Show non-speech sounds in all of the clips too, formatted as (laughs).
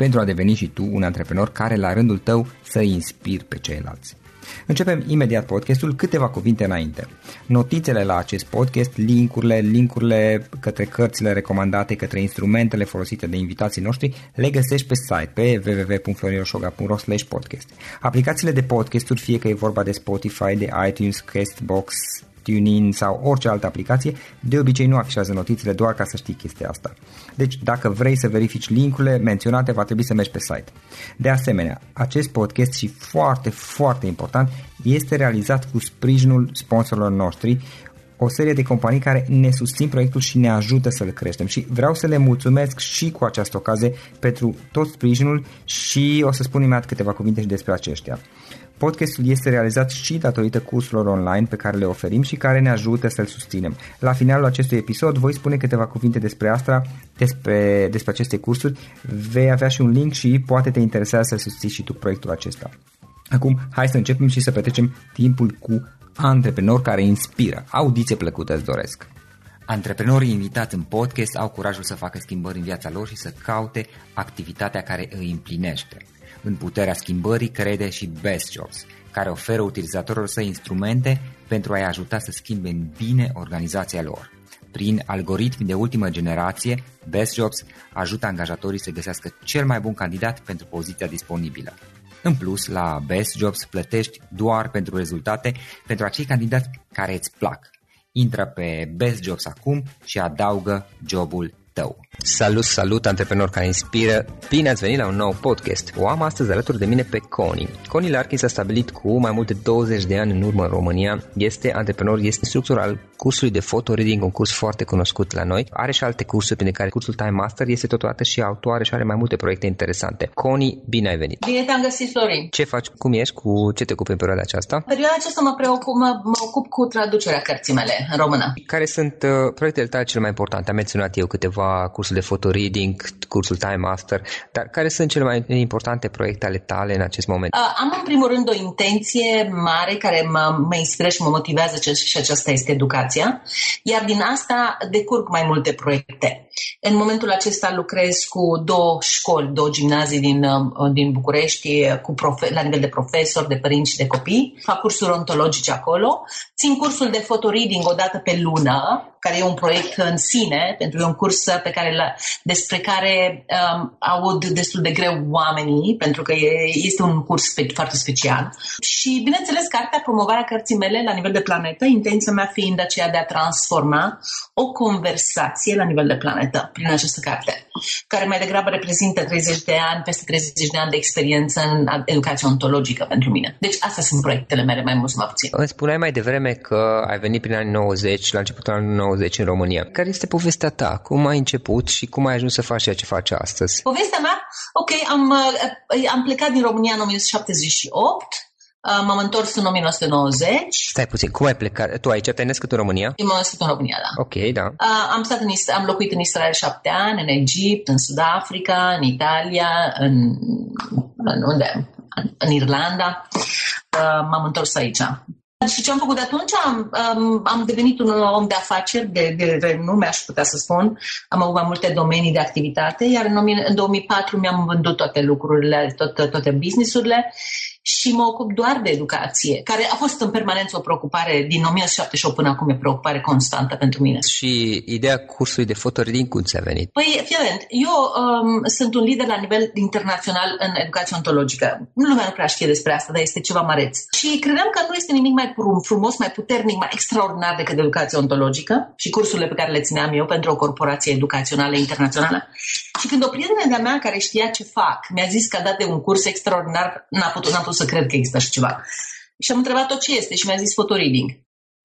pentru a deveni și tu un antreprenor care la rândul tău să inspiri pe ceilalți. Începem imediat podcastul, câteva cuvinte înainte. Notițele la acest podcast, linkurile, linkurile către cărțile recomandate, către instrumentele folosite de invitații noștri, le găsești pe site pe www.florinosoga.ro podcast. Aplicațiile de podcasturi, fie că e vorba de Spotify, de iTunes, Castbox, TuneIn sau orice altă aplicație, de obicei nu afișează notițele doar ca să știi chestia asta. Deci dacă vrei să verifici linkurile menționate, va trebui să mergi pe site. De asemenea, acest podcast și foarte, foarte important, este realizat cu sprijinul sponsorilor noștri, o serie de companii care ne susțin proiectul și ne ajută să-l creștem și vreau să le mulțumesc și cu această ocazie pentru tot sprijinul și o să spun imediat câteva cuvinte și despre aceștia. Podcastul este realizat și datorită cursurilor online pe care le oferim și care ne ajută să-l susținem. La finalul acestui episod voi spune câteva cuvinte despre asta, despre, despre aceste cursuri. Vei avea și un link și poate te interesează să susții și tu proiectul acesta. Acum, hai să începem și să petrecem timpul cu antreprenori care inspiră. Audiție plăcută îți doresc! Antreprenorii invitați în podcast au curajul să facă schimbări în viața lor și să caute activitatea care îi împlinește. În puterea schimbării crede și Best Jobs, care oferă utilizatorilor săi instrumente pentru a-i ajuta să schimbe în bine organizația lor. Prin algoritmi de ultimă generație, Best Jobs ajută angajatorii să găsească cel mai bun candidat pentru poziția disponibilă. În plus, la Best Jobs plătești doar pentru rezultate pentru acei candidați care îți plac. Intră pe Best Jobs acum și adaugă jobul tău. Salut, salut, antreprenori care inspiră! Bine ați venit la un nou podcast. O am astăzi alături de mine pe Coni. Coni Larkin s-a stabilit cu mai multe 20 de ani în urmă în România. Este antreprenor, este instructor al cursului de photo reading, un curs foarte cunoscut la noi. Are și alte cursuri prin care cursul Time Master este totodată și autoare și are mai multe proiecte interesante. Coni, bine ai venit! Bine te-am găsit, Florin! Ce faci? Cum ești? Cu ce te ocupi în perioada aceasta? În perioada aceasta mă, preocup, mă, mă ocup cu traducerea cărții mele în română. Care sunt uh, proiectele tale cele mai importante? Am menționat eu câteva cursuri de photo reading, cursul Time Master, dar care sunt cele mai importante proiecte ale tale în acest moment? Uh, am în primul rând o intenție mare care mă, mă inspiră și mă motivează și aceasta este educația, iar din asta decurg mai multe proiecte. În momentul acesta lucrez cu două școli, două gimnazii din, uh, din București, cu profe- la nivel de profesori, de părinți și de copii. Fac cursuri ontologice acolo. Țin cursul de photoreading o dată pe lună, care e un proiect în sine, pentru că e un curs pe care la, despre care um, aud destul de greu oamenii, pentru că e, este un curs spe- foarte special. Și, bineînțeles, cartea, promovarea cărții mele la nivel de planetă, intenția mea fiind aceea de a transforma o conversație la nivel de planetă prin această carte, care mai degrabă reprezintă 30 de ani, peste 30 de ani de experiență în educație ontologică pentru mine. Deci astea sunt proiectele mele, mai mult sau mai puțin. Îmi spuneai mai devreme că ai venit prin anii 90, la începutul anului 90 în România. Care este povestea ta? Cum ai început și cum ai ajuns să faci ceea ce faci astăzi? Povestea mea? Ok, am, uh, am plecat din România în 1978, uh, m-am întors în 1990. Stai puțin, cum ai plecat? Tu aici te-ai născut în România? Eu m-am născut în România, da. Ok, da. Uh, am, stat în, am locuit în Israel șapte ani, în Egipt, în Sud-Africa, în Italia, în, în unde? În, în Irlanda. Uh, m-am întors aici. Și ce am făcut atunci? Am, am, am devenit un om de afaceri, de, de renume, aș putea să spun. Am avut mai multe domenii de activitate, iar în, în 2004 mi-am vândut toate lucrurile, toate, toate businessurile și mă ocup doar de educație, care a fost în permanență o preocupare din 1978 până acum, e preocupare constantă pentru mine. Și ideea cursului de fotoreading cum ți-a venit? Păi, fii eu um, sunt un lider la nivel internațional în educație ontologică. Lumea nu prea știe despre asta, dar este ceva măreț. Și credeam că nu este nimic mai frumos, mai puternic, mai extraordinar decât educație ontologică și cursurile pe care le țineam eu pentru o corporație educațională internațională. Și când o prietenă de-a mea care știa ce fac mi-a zis că a dat de un curs extraordinar, n-a putut, n-a putut să cred că există așa ceva. Și am întrebat-o ce este și mi-a zis fotoreading.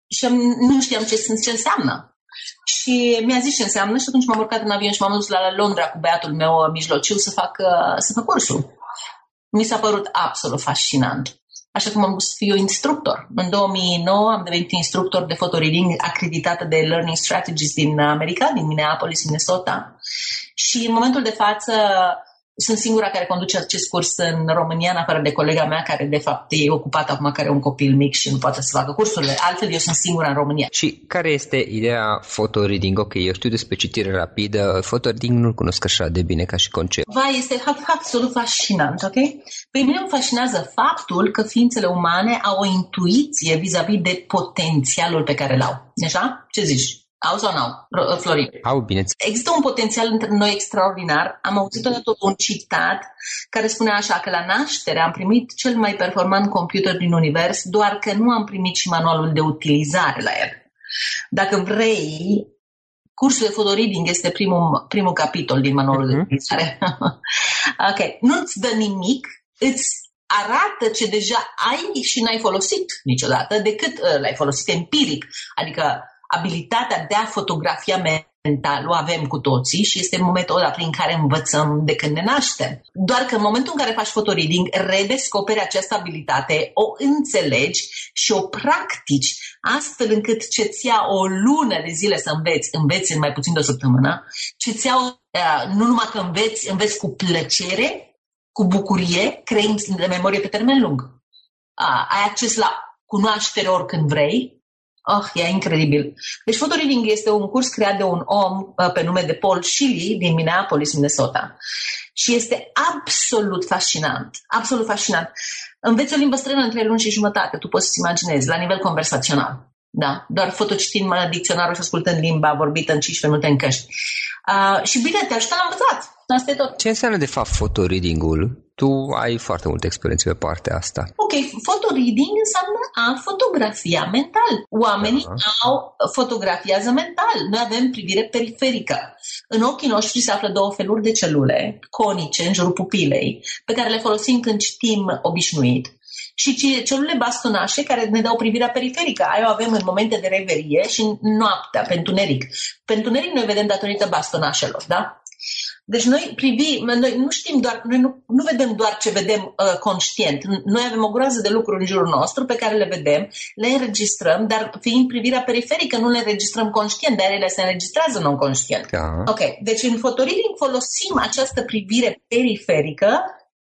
Și am, nu știam ce, ce înseamnă. Și mi-a zis ce înseamnă și atunci m-am urcat în avion și m-am dus la Londra cu băiatul meu mijlociu să fac, să fac cursul. Mi s-a părut absolut fascinant. Așa că m-am dus să fiu instructor. În 2009 am devenit instructor de fotoreading acreditată de Learning Strategies din America, din Minneapolis, Minnesota. Și în momentul de față sunt singura care conduce acest curs în România, în afară de colega mea, care de fapt e ocupată acum, care are un copil mic și nu poate să facă cursurile. Altfel, eu sunt singura în România. Și care este ideea fotoreading? Ok, eu știu despre citire rapidă, fotoreading nu-l cunosc așa de bine ca și concept. Va, este absolut fascinant, ok? Pe mine îmi fascinează faptul că ființele umane au o intuiție vis-a-vis de potențialul pe care îl au. Așa? Ce zici? Au sau nu au, Florin? Au, bine. Există un potențial între noi extraordinar. Am auzit odată un citat care spune așa că la naștere am primit cel mai performant computer din univers, doar că nu am primit și manualul de utilizare la el. Dacă vrei, cursul de fotoreading este primul, primul capitol din manualul uh-huh. de mhm. utilizare. (laughs) ok, nu-ți dă nimic, îți arată ce deja ai și n-ai folosit niciodată, decât uh, l-ai folosit empiric. Adică abilitatea de a fotografia mental o avem cu toții și este metoda prin care învățăm de când ne naștem. Doar că în momentul în care faci fotoreading, redescoperi această abilitate, o înțelegi și o practici astfel încât ce-ți ia o lună de zile să înveți, înveți în mai puțin de o săptămână, ce-ți ia, uh, nu numai că înveți, înveți cu plăcere, cu bucurie, creând de memorie pe termen lung. Uh, ai acces la cunoaștere oricând vrei, Oh, e incredibil. Deci Photoreading este un curs creat de un om uh, pe nume de Paul Shilly din Minneapolis, Minnesota. Și este absolut fascinant. Absolut fascinant. Înveți o limbă străină între luni și jumătate, tu poți să-ți imaginezi, la nivel conversațional. Da, doar fotocitind dicționarul și ascultând limba vorbită în 15 minute în căști. Uh, și bine, te ajută la învățat. Asta e tot. Ce înseamnă de fapt fotoreading-ul? Tu ai foarte multe experiențe pe partea asta. Ok, fotoreading înseamnă a fotografia mental. Oamenii da. au fotografiază mental. Noi avem privire periferică. În ochii noștri se află două feluri de celule conice în jurul pupilei, pe care le folosim când citim obișnuit și celule bastonașe care ne dau privirea periferică. Aia o avem în momente de reverie și noaptea, pe întuneric. Pe întuneric noi vedem datorită bastonașelor, da? Deci noi privim, noi nu știm doar, noi nu, nu vedem doar ce vedem uh, conștient. Noi avem o groază de lucruri în jurul nostru pe care le vedem, le înregistrăm, dar fiind privirea periferică nu le înregistrăm conștient, dar ele se înregistrează non-conștient. Da. Ok, deci în fotoreading folosim această privire periferică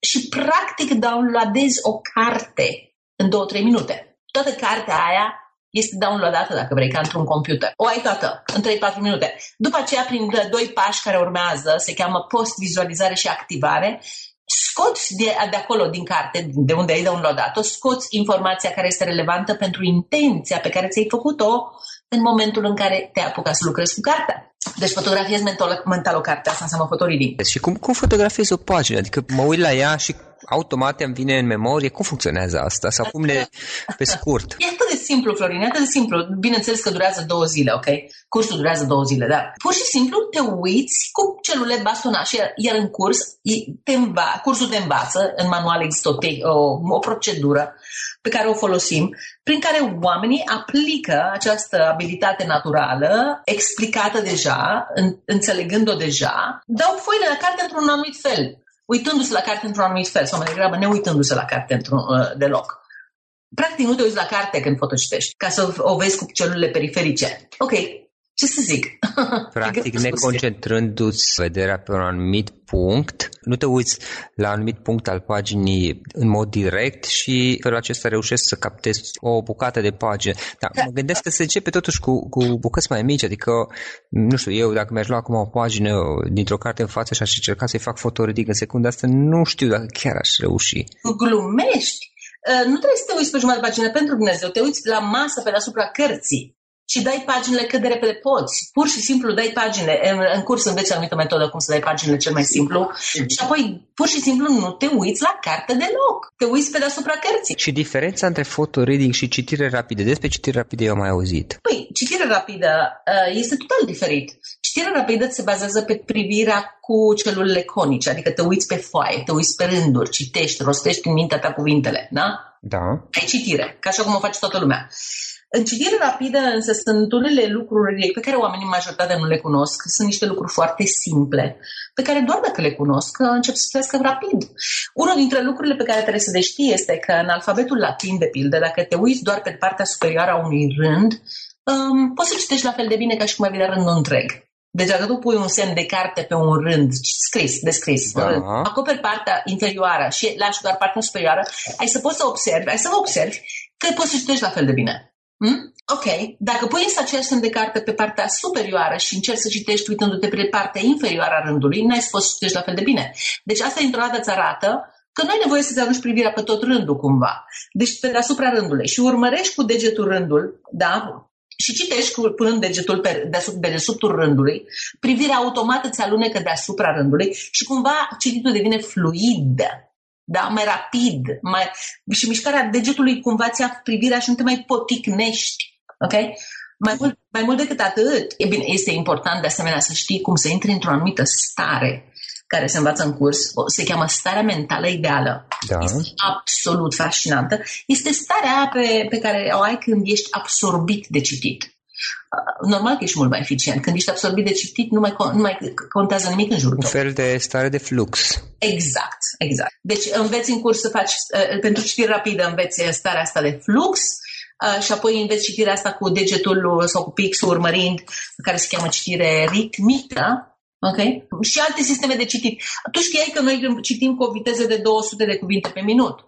și practic downloadezi o carte în două-trei minute. Toată cartea aia este downloadată, dacă vrei, ca într-un computer. O ai toată, în 3-4 minute. După aceea, prin doi pași care urmează, se cheamă post-vizualizare și activare, scoți de, de acolo, din carte, de unde ai downloadat-o, scoți informația care este relevantă pentru intenția pe care ți-ai făcut-o în momentul în care te apuca să lucrezi cu cartea. Deci fotografiezi mental, mental o carte, asta înseamnă fotoreading. Și cum, cum fotografiezi o pagină? Adică mă uit la ea și automat îmi vine în memorie. Cum funcționează asta? Sau cum le, pe scurt? E atât de simplu, Florin, e atât de simplu. Bineînțeles că durează două zile, ok? Cursul durează două zile, dar pur și simplu te uiți cu celule bastonașe, iar în curs te înva, cursul te învață, în manual există o, te- o, o procedură pe care o folosim, prin care oamenii aplică această abilitate naturală, explicată deja, în, înțelegând-o deja, dau foile la carte într-un anumit fel uitându-se la carte într-un anumit fel, sau mai degrabă ne uitându-se la carte într-un uh, deloc. Practic nu te uiți la carte când fotocitești, ca să o vezi cu celulele periferice. Ok, ce să zic? (laughs) Practic, neconcentrându-ți vederea pe un anumit punct, nu te uiți la un anumit punct al paginii în mod direct și felul acesta reușești să captezi o bucată de pagină. Dar mă gândesc că se începe totuși cu, cu bucăți mai mici, adică, nu știu, eu dacă mi-aș lua acum o pagină dintr-o carte în față și aș încerca să-i fac fotoridic în secunda asta, nu știu dacă chiar aș reuși. Glumești? Uh, nu trebuie să te uiți pe jumătate de pagină pentru Dumnezeu, te uiți la masă pe deasupra cărții și dai paginile cât de repede poți. Pur și simplu dai pagine. În, în curs înveți anumită metodă cum să dai paginile cel mai simplu și apoi pur și simplu nu te uiți la carte deloc. Te uiți pe deasupra cărții. Și diferența între fotoreading și citire rapidă? Despre citire rapidă eu am mai auzit. Păi, citire rapidă uh, este total diferit. Citirea rapidă se bazează pe privirea cu celulele conice, adică te uiți pe foaie, te uiți pe rânduri, citești, rostești în mintea ta cuvintele, da? Da. Ai citire, ca așa cum o face toată lumea. În citire rapidă însă sunt unele lucruri pe care oamenii majoritatea nu le cunosc. Sunt niște lucruri foarte simple, pe care doar dacă le cunosc încep să citească rapid. Unul dintre lucrurile pe care trebuie să le știi este că în alfabetul latin, de pildă, dacă te uiți doar pe partea superioară a unui rând, um, poți să citești la fel de bine ca și cum ai vedea rândul întreg. Deci dacă tu pui un semn de carte pe un rând scris, descris, da. rând, acoperi partea inferioară și lași doar partea superioară, ai să poți să observi, ai să observi că poți să citești la fel de bine. Hmm? Ok, dacă pui însă acel semn de carte pe partea superioară și încerci să citești uitându-te pe partea inferioară a rândului, n-ai să poți să citești la fel de bine. Deci asta într-o dată îți arată că nu ai nevoie să-ți arunci privirea pe tot rândul cumva. Deci pe deasupra rândului și urmărești cu degetul rândul, da? Și citești cu, punând degetul pe deasupra, dedesubtul rândului, privirea automată ți alunecă deasupra rândului și cumva cititul devine fluid da? mai rapid, mai... și mișcarea degetului cumva ți-a privirea și nu te mai poticnești. Ok? Mai mult, mai mult decât atât, e bine, este important de asemenea să știi cum să intri într-o anumită stare care se învață în curs, se cheamă starea mentală ideală. Da. Este absolut fascinantă. Este starea pe, pe care o ai când ești absorbit de citit. Normal că ești mult mai eficient. Când ești absorbit de citit, nu mai, nu mai contează nimic în jurul Un fel de stare de flux. Exact, exact. Deci înveți în curs să faci, uh, pentru citire rapidă înveți starea asta de flux uh, și apoi înveți citirea asta cu degetul sau cu pixul urmărind, care se cheamă citire ritmică, Ok? Și alte sisteme de citit. Tu știai că noi citim cu o viteză de 200 de cuvinte pe minut.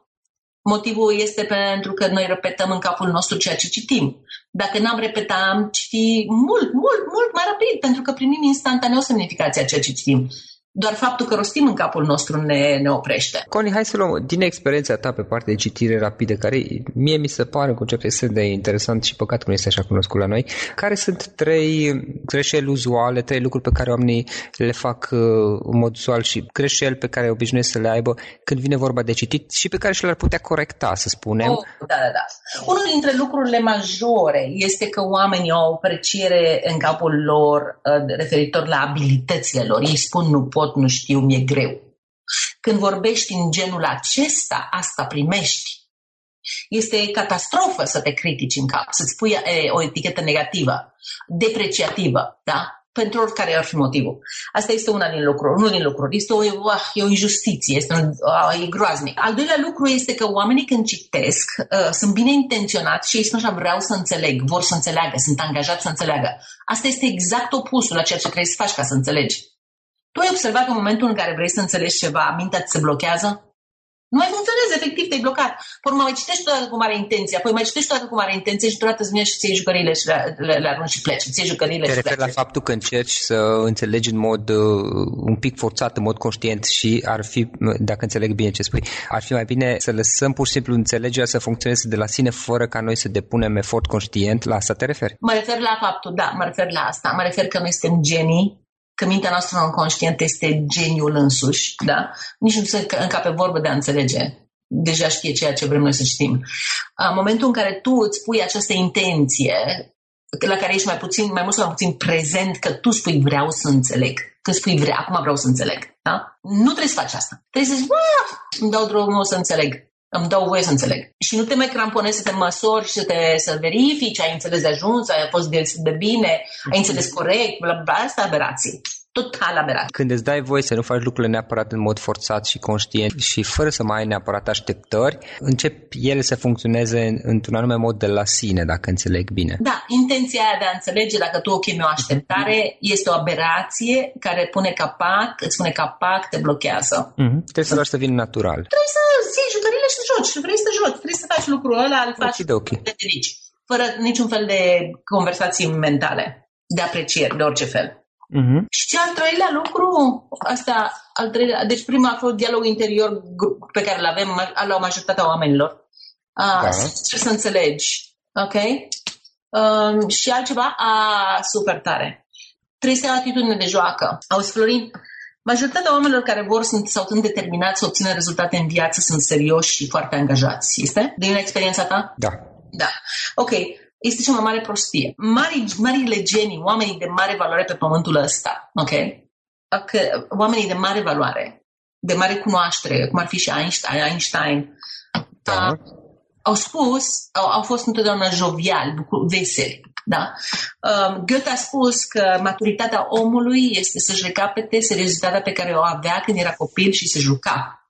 Motivul este pentru că noi repetăm în capul nostru ceea ce citim. Dacă n-am repetat, am citi mult, mult, mult mai rapid, pentru că primim instantaneu semnificația ceea ce citim. Doar faptul că rostim în capul nostru ne, ne oprește. Coni, hai să luăm din experiența ta pe partea de citire rapidă, care mie mi se pare un concept extrem de interesant și păcat că nu este așa cunoscut la noi. Care sunt trei greșeli uzuale, trei lucruri pe care oamenii le fac uh, în mod uzual și greșeli pe care obișnuiesc să le aibă când vine vorba de citit și pe care și le-ar putea corecta, să spunem? Oh, da, da, da. Unul dintre lucrurile majore este că oamenii au o apreciere în capul lor uh, referitor la abilitățile lor. Ei spun nu pot pot, nu știu, mi-e greu. Când vorbești în genul acesta, asta primești. Este catastrofă să te critici în cap, să-ți pui e, o etichetă negativă, depreciativă, da? Pentru oricare ar fi motivul. Asta este una din lucruri. Unul din lucruri. Este o, uh, e o injustiție, este un, uh, e groaznic. Al doilea lucru este că oamenii când citesc uh, sunt bine intenționați și ei spun așa, vreau să înțeleg, vor să înțeleagă, sunt angajați să înțeleagă. Asta este exact opusul la ceea ce trebuie să faci ca să înțelegi. Tu ai observat că în momentul în care vrei să înțelegi ceva, mintea ți se blochează? Nu mai funcționează, efectiv, te-ai blocat. Păi mai citești toată cu mare intenție, apoi mai citești toată cu mare intenție și deodată îți vine și ți jucările și le, le, le arunci și pleci, ți jucările Te și referi pleci. la faptul că încerci să înțelegi în mod uh, un pic forțat, în mod conștient și ar fi, dacă înțeleg bine ce spui, ar fi mai bine să lăsăm pur și simplu înțelegerea să funcționeze de la sine fără ca noi să depunem efort conștient. La asta te referi? Mă refer la faptul, da, mă refer la asta. Mă refer că noi suntem genii, că mintea noastră non-conștient este geniul însuși, da? Nici nu se încape vorbă de a înțelege. Deja știe ceea ce vrem noi să știm. În momentul în care tu îți pui această intenție, la care ești mai puțin, mai mult sau mai puțin prezent, că tu spui vreau să înțeleg. Când spui vrea, acum vreau să înțeleg. Da? Nu trebuie să faci asta. Trebuie să zici, îmi dau drumul să înțeleg îmi dau voie să înțeleg. Și nu te mai cramponezi să te măsori și să te să verifici, ai înțeles de ajuns, ai fost de, de bine, ai înțeles corect, bla, bla, asta aberații. Total aberat. Când îți dai voie să nu faci lucrurile neapărat în mod forțat și conștient și fără să mai ai neapărat așteptări, încep ele să funcționeze într-un anume mod de la sine, dacă înțeleg bine. Da, intenția aia de a înțelege, dacă tu o chemi o așteptare, este o aberație care pune capac, îți pune capac, te blochează. Mm-hmm. Trebuie să lași să vină natural. Trebuie să zici jucările și să joci. Vrei să joci, trebuie să faci lucrul ăla, îl faci okay. de rici, fără niciun fel de conversații mentale, de aprecieri, de orice fel. Mm-hmm. Și al treilea lucru, asta, al treilea, deci prima a fost dialogul interior pe care îl avem la o majoritatea oamenilor. Uh, Da. să, să înțelegi, ok? Um, și altceva, a, super tare. Trebuie să ai o atitudine de joacă. Auzi, Florin, majoritatea oamenilor care vor sunt, sau sunt determinați să obțină rezultate în viață sunt serioși și foarte angajați. Este? Din experiența ta? Da. Da. Ok. Este cea mai mare prostie. Mari, marile genii, oamenii de mare valoare pe pământul ăsta, ok? Că, oamenii de mare valoare, de mare cunoaștere, cum ar fi și Einstein, Einstein Da. uh, au spus, au, au fost întotdeauna joviali, bucu- veseli. Da? Um, Goethe a spus că maturitatea omului este să-și recapete seriozitatea pe care o avea când era copil și se juca.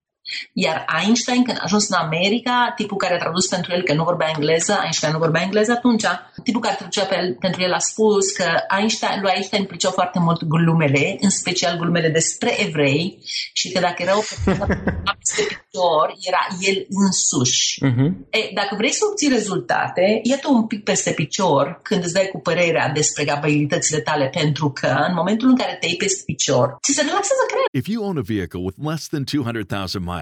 Iar Einstein, când a ajuns în America, tipul care a tradus pentru el că nu vorbea engleză, Einstein nu vorbea engleză atunci, tipul care traducea pe el, pentru el a spus că Einstein, lui Einstein plăceau foarte mult glumele, în special glumele despre evrei, și că dacă era o persoană (laughs) peste picior, era el însuși. Mm-hmm. E, dacă vrei să obții rezultate, iată un pic peste picior când îți dai cu părerea despre abilitățile tale, pentru că în momentul în care te iei peste picior, ți se relaxează creierul. If you own a vehicle with less than 200,000 miles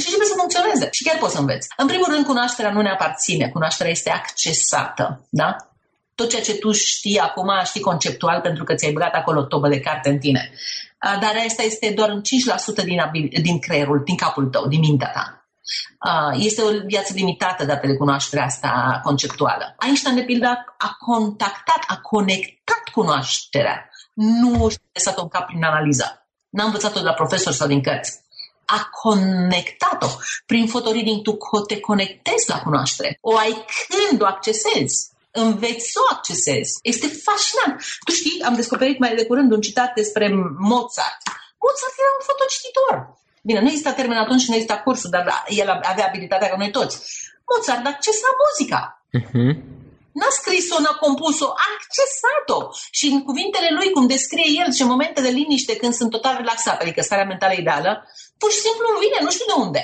Și începe să funcționeze. Și chiar poți să înveți. În primul rând, cunoașterea nu ne aparține. Cunoașterea este accesată. Da? Tot ceea ce tu știi acum, știi conceptual pentru că ți-ai băgat acolo o tobă de carte în tine. A, Dar asta este doar în 5% din, abil- din creierul, din capul tău, din mintea ta. A, Este o viață limitată dată de cunoașterea asta conceptuală. Einstein, de pildă, a contactat, a conectat cunoașterea. Nu și-a lăsat-o în cap prin analiză. N-a învățat-o de la profesor sau din cărți a conectat-o. Prin fotoreading tu co- te conectezi la cunoaștere. O ai când o accesezi. Înveți să o accesezi. Este fascinant. Tu știi, am descoperit mai de curând un citat despre Mozart. Mozart era un fotocititor. Bine, nu exista termen atunci și nu exista cursul, dar el avea abilitatea ca noi toți. Mozart accesa muzica. Mm-hmm. N-a scris-o, n-a compus-o, a accesat-o. Și în cuvintele lui, cum descrie el, și momente de liniște când sunt total relaxat, adică starea mentală ideală, pur și simplu îmi vine, nu știu de unde.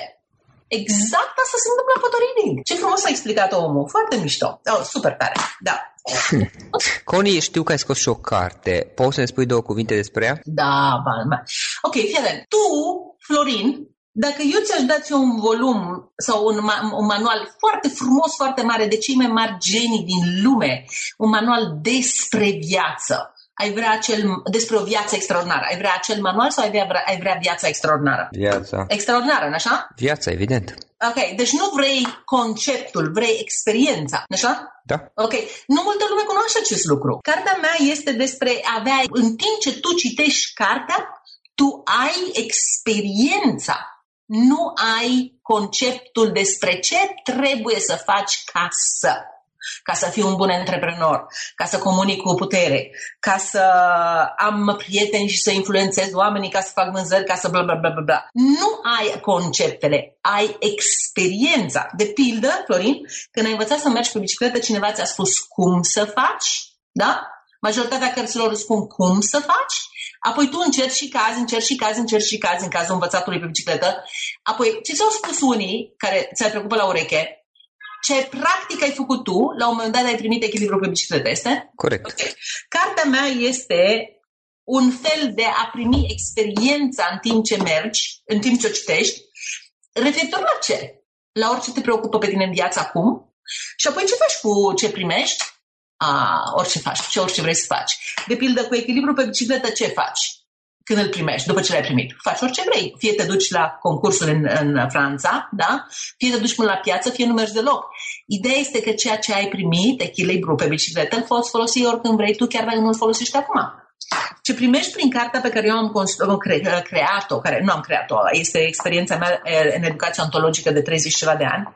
Exact asta se întâmplă în fotoreading. Ce frumos a explicat omul. Foarte mișto. Oh, super tare. Da. (laughs) Connie, știu că ai scos și o carte. Poți să ne spui două cuvinte despre ea? Da, ba, ba. Ok, fii atent. Tu, Florin, dacă eu ți-aș da ție un volum sau un, ma- un manual foarte frumos, foarte mare, de cei mai mari genii din lume, un manual despre viață, ai vrea acel, despre o viață extraordinară, ai vrea acel manual sau ai vrea, ai vrea viața extraordinară? Viața. Extraordinară, nu așa? Viața, evident. Ok, deci nu vrei conceptul, vrei experiența, nu așa? Da. Ok, nu multă lume cunoaște acest lucru. Cartea mea este despre a avea, în timp ce tu citești cartea, tu ai experiența nu ai conceptul despre ce trebuie să faci ca să ca să fiu un bun antreprenor, ca să comunic cu putere, ca să am prieteni și să influențez oamenii, ca să fac vânzări, ca să bla bla bla bla bla. Nu ai conceptele, ai experiența. De pildă, Florin, când ai învățat să mergi pe bicicletă, cineva ți-a spus cum să faci, da? Majoritatea cărților spun cum să faci, apoi tu încerci și cazi, încerci și cazi, încerci și cazi în cazul învățatului pe bicicletă. Apoi, ce ți-au spus unii care ți-ai trecut pe la ureche, ce practic ai făcut tu, la un moment dat ai primit echilibru pe bicicletă, este? Corect. Okay. Cartea mea este un fel de a primi experiența în timp ce mergi, în timp ce o citești, referitor la ce? La orice te preocupă pe tine în viață acum și apoi ce faci cu ce primești? A, orice faci, ce orice vrei să faci. De pildă, cu echilibru pe bicicletă, ce faci? când îl primești, după ce l-ai primit. Faci orice vrei. Fie te duci la concursul în, în Franța, da? fie te duci până la piață, fie nu mergi deloc. Ideea este că ceea ce ai primit, echilibru pe bicicletă, îl poți folosi oricând vrei tu, chiar dacă nu îl folosești acum. Ce primești prin cartea pe care eu am cre- creat-o, care nu am creat-o, este experiența mea în educație ontologică de 30 ceva de ani,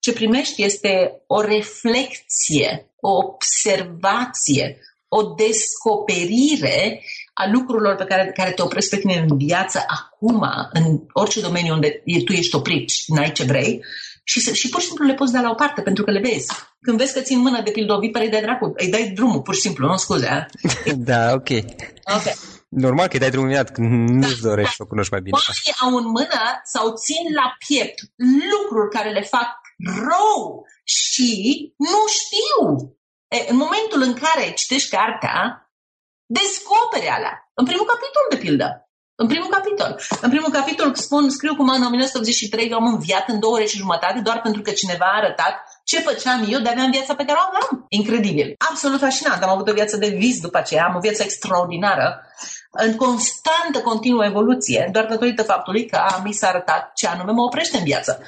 ce primești este o reflexie, o observație, o descoperire a lucrurilor pe care, care te opresc pe tine în viață acum, în orice domeniu unde tu ești oprit și n-ai ce vrei, și, și pur și simplu le poți da la o parte pentru că le vezi. Când vezi că ții în mână de pildă o viperă, îi dai dracu, îi dai drumul, pur și simplu, nu scuze. (laughs) da, ok. Ok. Normal că îi dai drumul imediat când nu-ți da. dorești să o cunoști mai bine. Oamenii au în mână sau țin la piept lucruri care le fac rău și nu știu. E, în momentul în care citești cartea, descoperi alea. În primul capitol, de pildă. În primul capitol. În primul capitol spun, scriu cum în 1983 eu am înviat în două ore și jumătate doar pentru că cineva a arătat ce făceam eu de aveam viața pe care o aveam. Incredibil. Absolut fascinant. Am avut o viață de vis după aceea, am o viață extraordinară, în constantă, continuă evoluție, doar datorită faptului că mi s-a arătat ce anume mă oprește în viață.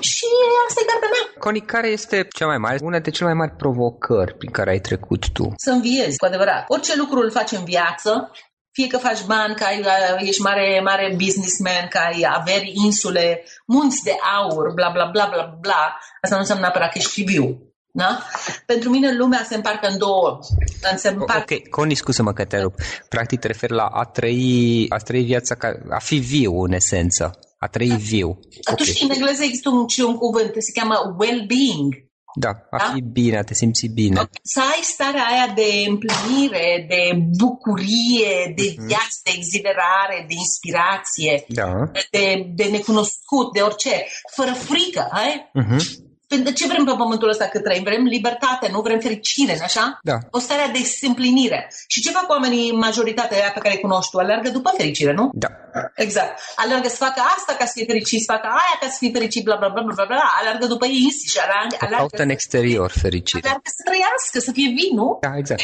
Și asta e cartea mea. Coni, care este cea mai mare, una dintre cele mai mari provocări prin care ai trecut tu? Să înviezi, cu adevărat. Orice lucru îl faci în viață, fie că faci bani, că ai, ești mare, mare businessman, că ai averi, insule, munți de aur, bla bla bla bla bla, asta nu înseamnă neapărat că ești viu. Da? Pentru mine lumea se împarcă în două. Se împarcă... Ok, Coni, scuză-mă că te rup. Practic te referi la a trăi, a trăi viața, ca, a fi viu în esență. A trăi da. viu. Atunci okay. în engleză există un, un cuvânt, se cheamă well-being. Da, a da? fi bine, a te simți bine. Să ai starea aia de împlinire, de bucurie, de uh-huh. viață, de exhilarare, de inspirație, da. de, de necunoscut, de orice, fără frică. Ai? Uh-huh. Pentru ce vrem pe pământul ăsta cât trăim? Vrem libertate, nu vrem fericire, așa? Da. O stare de împlinire. Și ce fac oamenii, majoritatea aia pe care îi cunoști tu? Alergă după fericire, nu? Da. Exact. Alergă să facă asta ca să fie fericit, să facă aia ca să fie fericit, bla bla bla bla bla. Alergă după ei și alergă, alergă în exterior fericire. Alergă să trăiască, să fie vin, nu? Da, exact.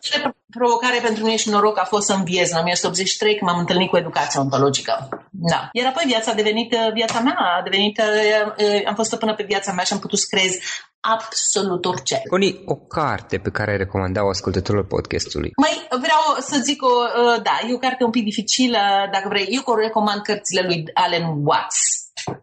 Cea mai provocare pentru mine și noroc a fost să înviez în 1983 când m-am întâlnit cu educația ontologică. Da. Iar apoi viața a devenit uh, viața mea, a devenit, uh, uh, am fost până pe viața mea și am putut să creez absolut orice. Coni, o carte pe care ai recomanda-o ascultătorilor podcastului? Mai vreau să zic, o, da, e o carte un pic dificilă, dacă vrei. Eu recomand cărțile lui Alan Watts.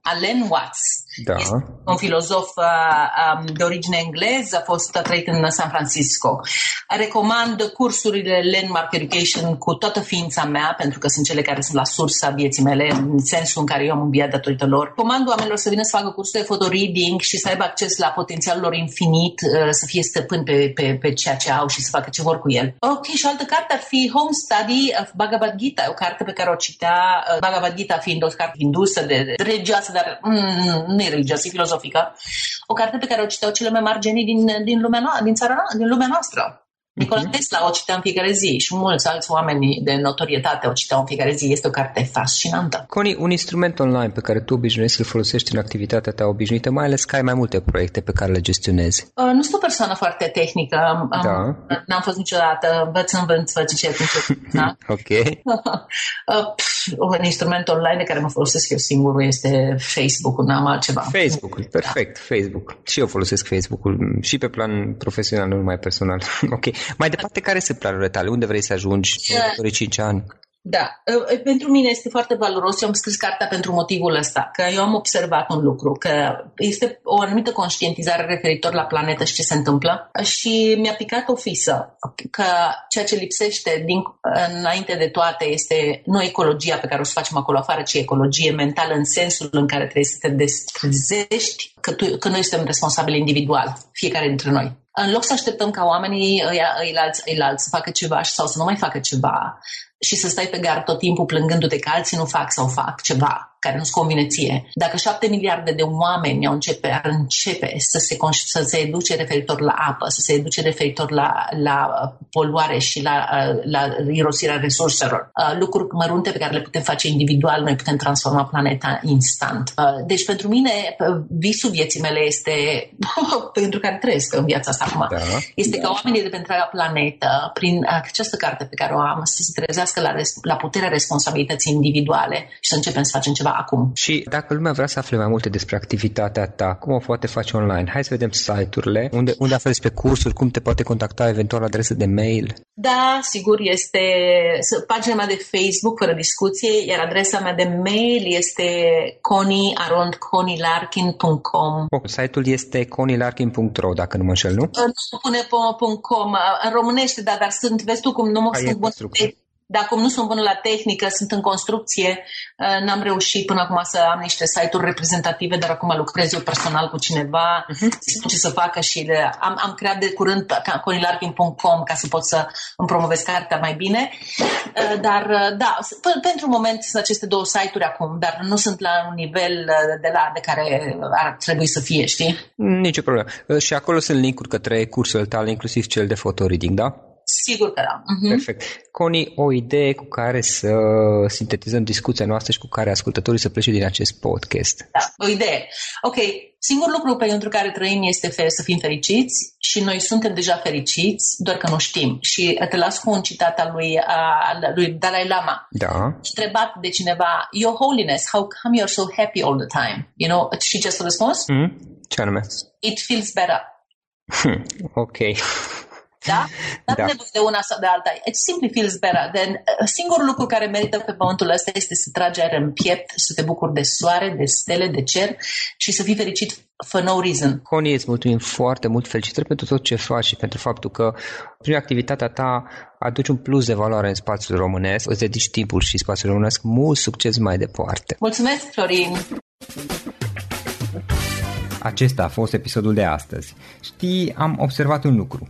Alan Watts. Da. Este un filozof uh, de origine engleză, a fost trăit în San Francisco. Recomand cursurile Landmark Education cu toată ființa mea, pentru că sunt cele care sunt la sursa vieții mele, în sensul în care eu am înviat datorită lor. Comand oamenilor să vină să facă cursul de photoreading și să aibă acces la potențialul lor infinit, uh, să fie stăpân pe, pe, pe ceea ce au și să facă ce vor cu el. Ok, și altă carte ar fi Home Study of Bhagavad Gita, o carte pe care o citea, uh, Bhagavad Gita fiind o carte indusă de, de religioasă, dar mm, nu e religioasă, e filozofică. O carte pe care o citeau cele mai mari genii din, din, lumea, din, țara, din lumea noastră. Nicola uh-huh. Tesla o citea în fiecare zi și mulți alți oameni de notorietate o citeau în fiecare zi. Este o carte fascinantă. Coni, un instrument online pe care tu obișnuiești să-l folosești în activitatea ta obișnuită, mai ales că ai mai multe proiecte pe care le gestionezi. Uh, nu sunt o persoană foarte tehnică. Am, da. N-am fost niciodată. Învăț, învăț, văd ce (laughs) da? Ok. (laughs) uh, un instrument online de care mă folosesc eu singur este Facebook-ul, n-am altceva. Facebook-ul, perfect, da. Facebook. Și eu folosesc Facebook-ul și pe plan profesional, nu numai personal. (laughs) ok. Mai departe, care sunt planurile tale? Unde vrei să ajungi în următorii 5 ani? Da, pentru mine este foarte valoros. Eu am scris cartea pentru motivul ăsta, că eu am observat un lucru, că este o anumită conștientizare referitor la planetă și ce se întâmplă și mi-a picat o fisă că ceea ce lipsește din, înainte de toate este nu ecologia pe care o să facem acolo afară, ci ecologie mentală în sensul în care trebuie să te destrezești că, tu, că noi suntem responsabili individual, fiecare dintre noi. În loc să așteptăm ca oamenii îi, îi, alți, îi alți să facă ceva sau să nu mai facă ceva, și să stai pe gard tot timpul plângându-te că alții nu fac sau fac ceva care nu-ți convine ție. Dacă șapte miliarde de oameni au începe, ar începe să se, să se educe referitor la apă, să se educe referitor la, la poluare și la, la irosirea resurselor, uh, lucruri mărunte pe care le putem face individual, noi putem transforma planeta instant. Uh, deci pentru mine visul vieții mele este, (laughs) pentru care trăiesc în viața asta acum, da. este ca oamenii de pe întreaga planetă, prin această carte pe care o am, să se trezească gândească la, la puterea responsabilității individuale și să începem să facem ceva acum. Și dacă lumea vrea să afle mai multe despre activitatea ta, cum o poate face online? Hai să vedem site-urile, unde, unde afli despre cursuri, cum te poate contacta, eventual adresă de mail. Da, sigur, este pagina mea de Facebook, fără discuție, iar adresa mea de mail este coniarondconilarkin.com Site-ul este conilarkin.ro, dacă nu mă înșel, nu? Nu pune .com, în românește, da, dar sunt, vezi tu cum nu mă sunt bun dar cum nu sunt bună la tehnică, sunt în construcție, uh, n-am reușit până acum să am niște site-uri reprezentative, dar acum lucrez eu personal cu cineva, uh-huh. spun ce să facă și le, am, am creat de curând conilarpin.com ca să pot să îmi promovez cartea mai bine. Uh, dar uh, da, pentru moment sunt aceste două site-uri acum, dar nu sunt la un nivel de la de care ar trebui să fie, știi? Nici o problemă. Și acolo sunt linkuri către cursul tale, inclusiv cel de fotoreading, da? Sigur că da. Uh-huh. Perfect. Coni, o idee cu care să sintetizăm discuția noastră și cu care ascultătorii să plece din acest podcast. Da, o idee. Ok, singurul lucru pentru care trăim este să fim fericiți și noi suntem deja fericiți, doar că nu știm. Și te las cu un citat al lui, al lui Dalai Lama. Da. Întrebat de cineva, Your Holiness, how come you're so happy all the time? You know, și ce a răspuns? Mm? Ce anume? It feels better. Hmm, (laughs) ok. Da? Nu da. nevoie de una sau de alta. It simply feels better. Then, uh, singurul lucru care merită pe pământul ăsta este să tragi aer în piept, să te bucuri de soare, de stele, de cer și să fii fericit for no reason. Connie, îți mulțumim foarte mult. Felicitări pentru tot ce faci și pentru faptul că prin activitatea ta aduci un plus de valoare în spațiul românesc, îți dedici timpul și spațiul românesc. Mult succes mai departe! Mulțumesc, Florin! Acesta a fost episodul de astăzi. Știi, am observat un lucru.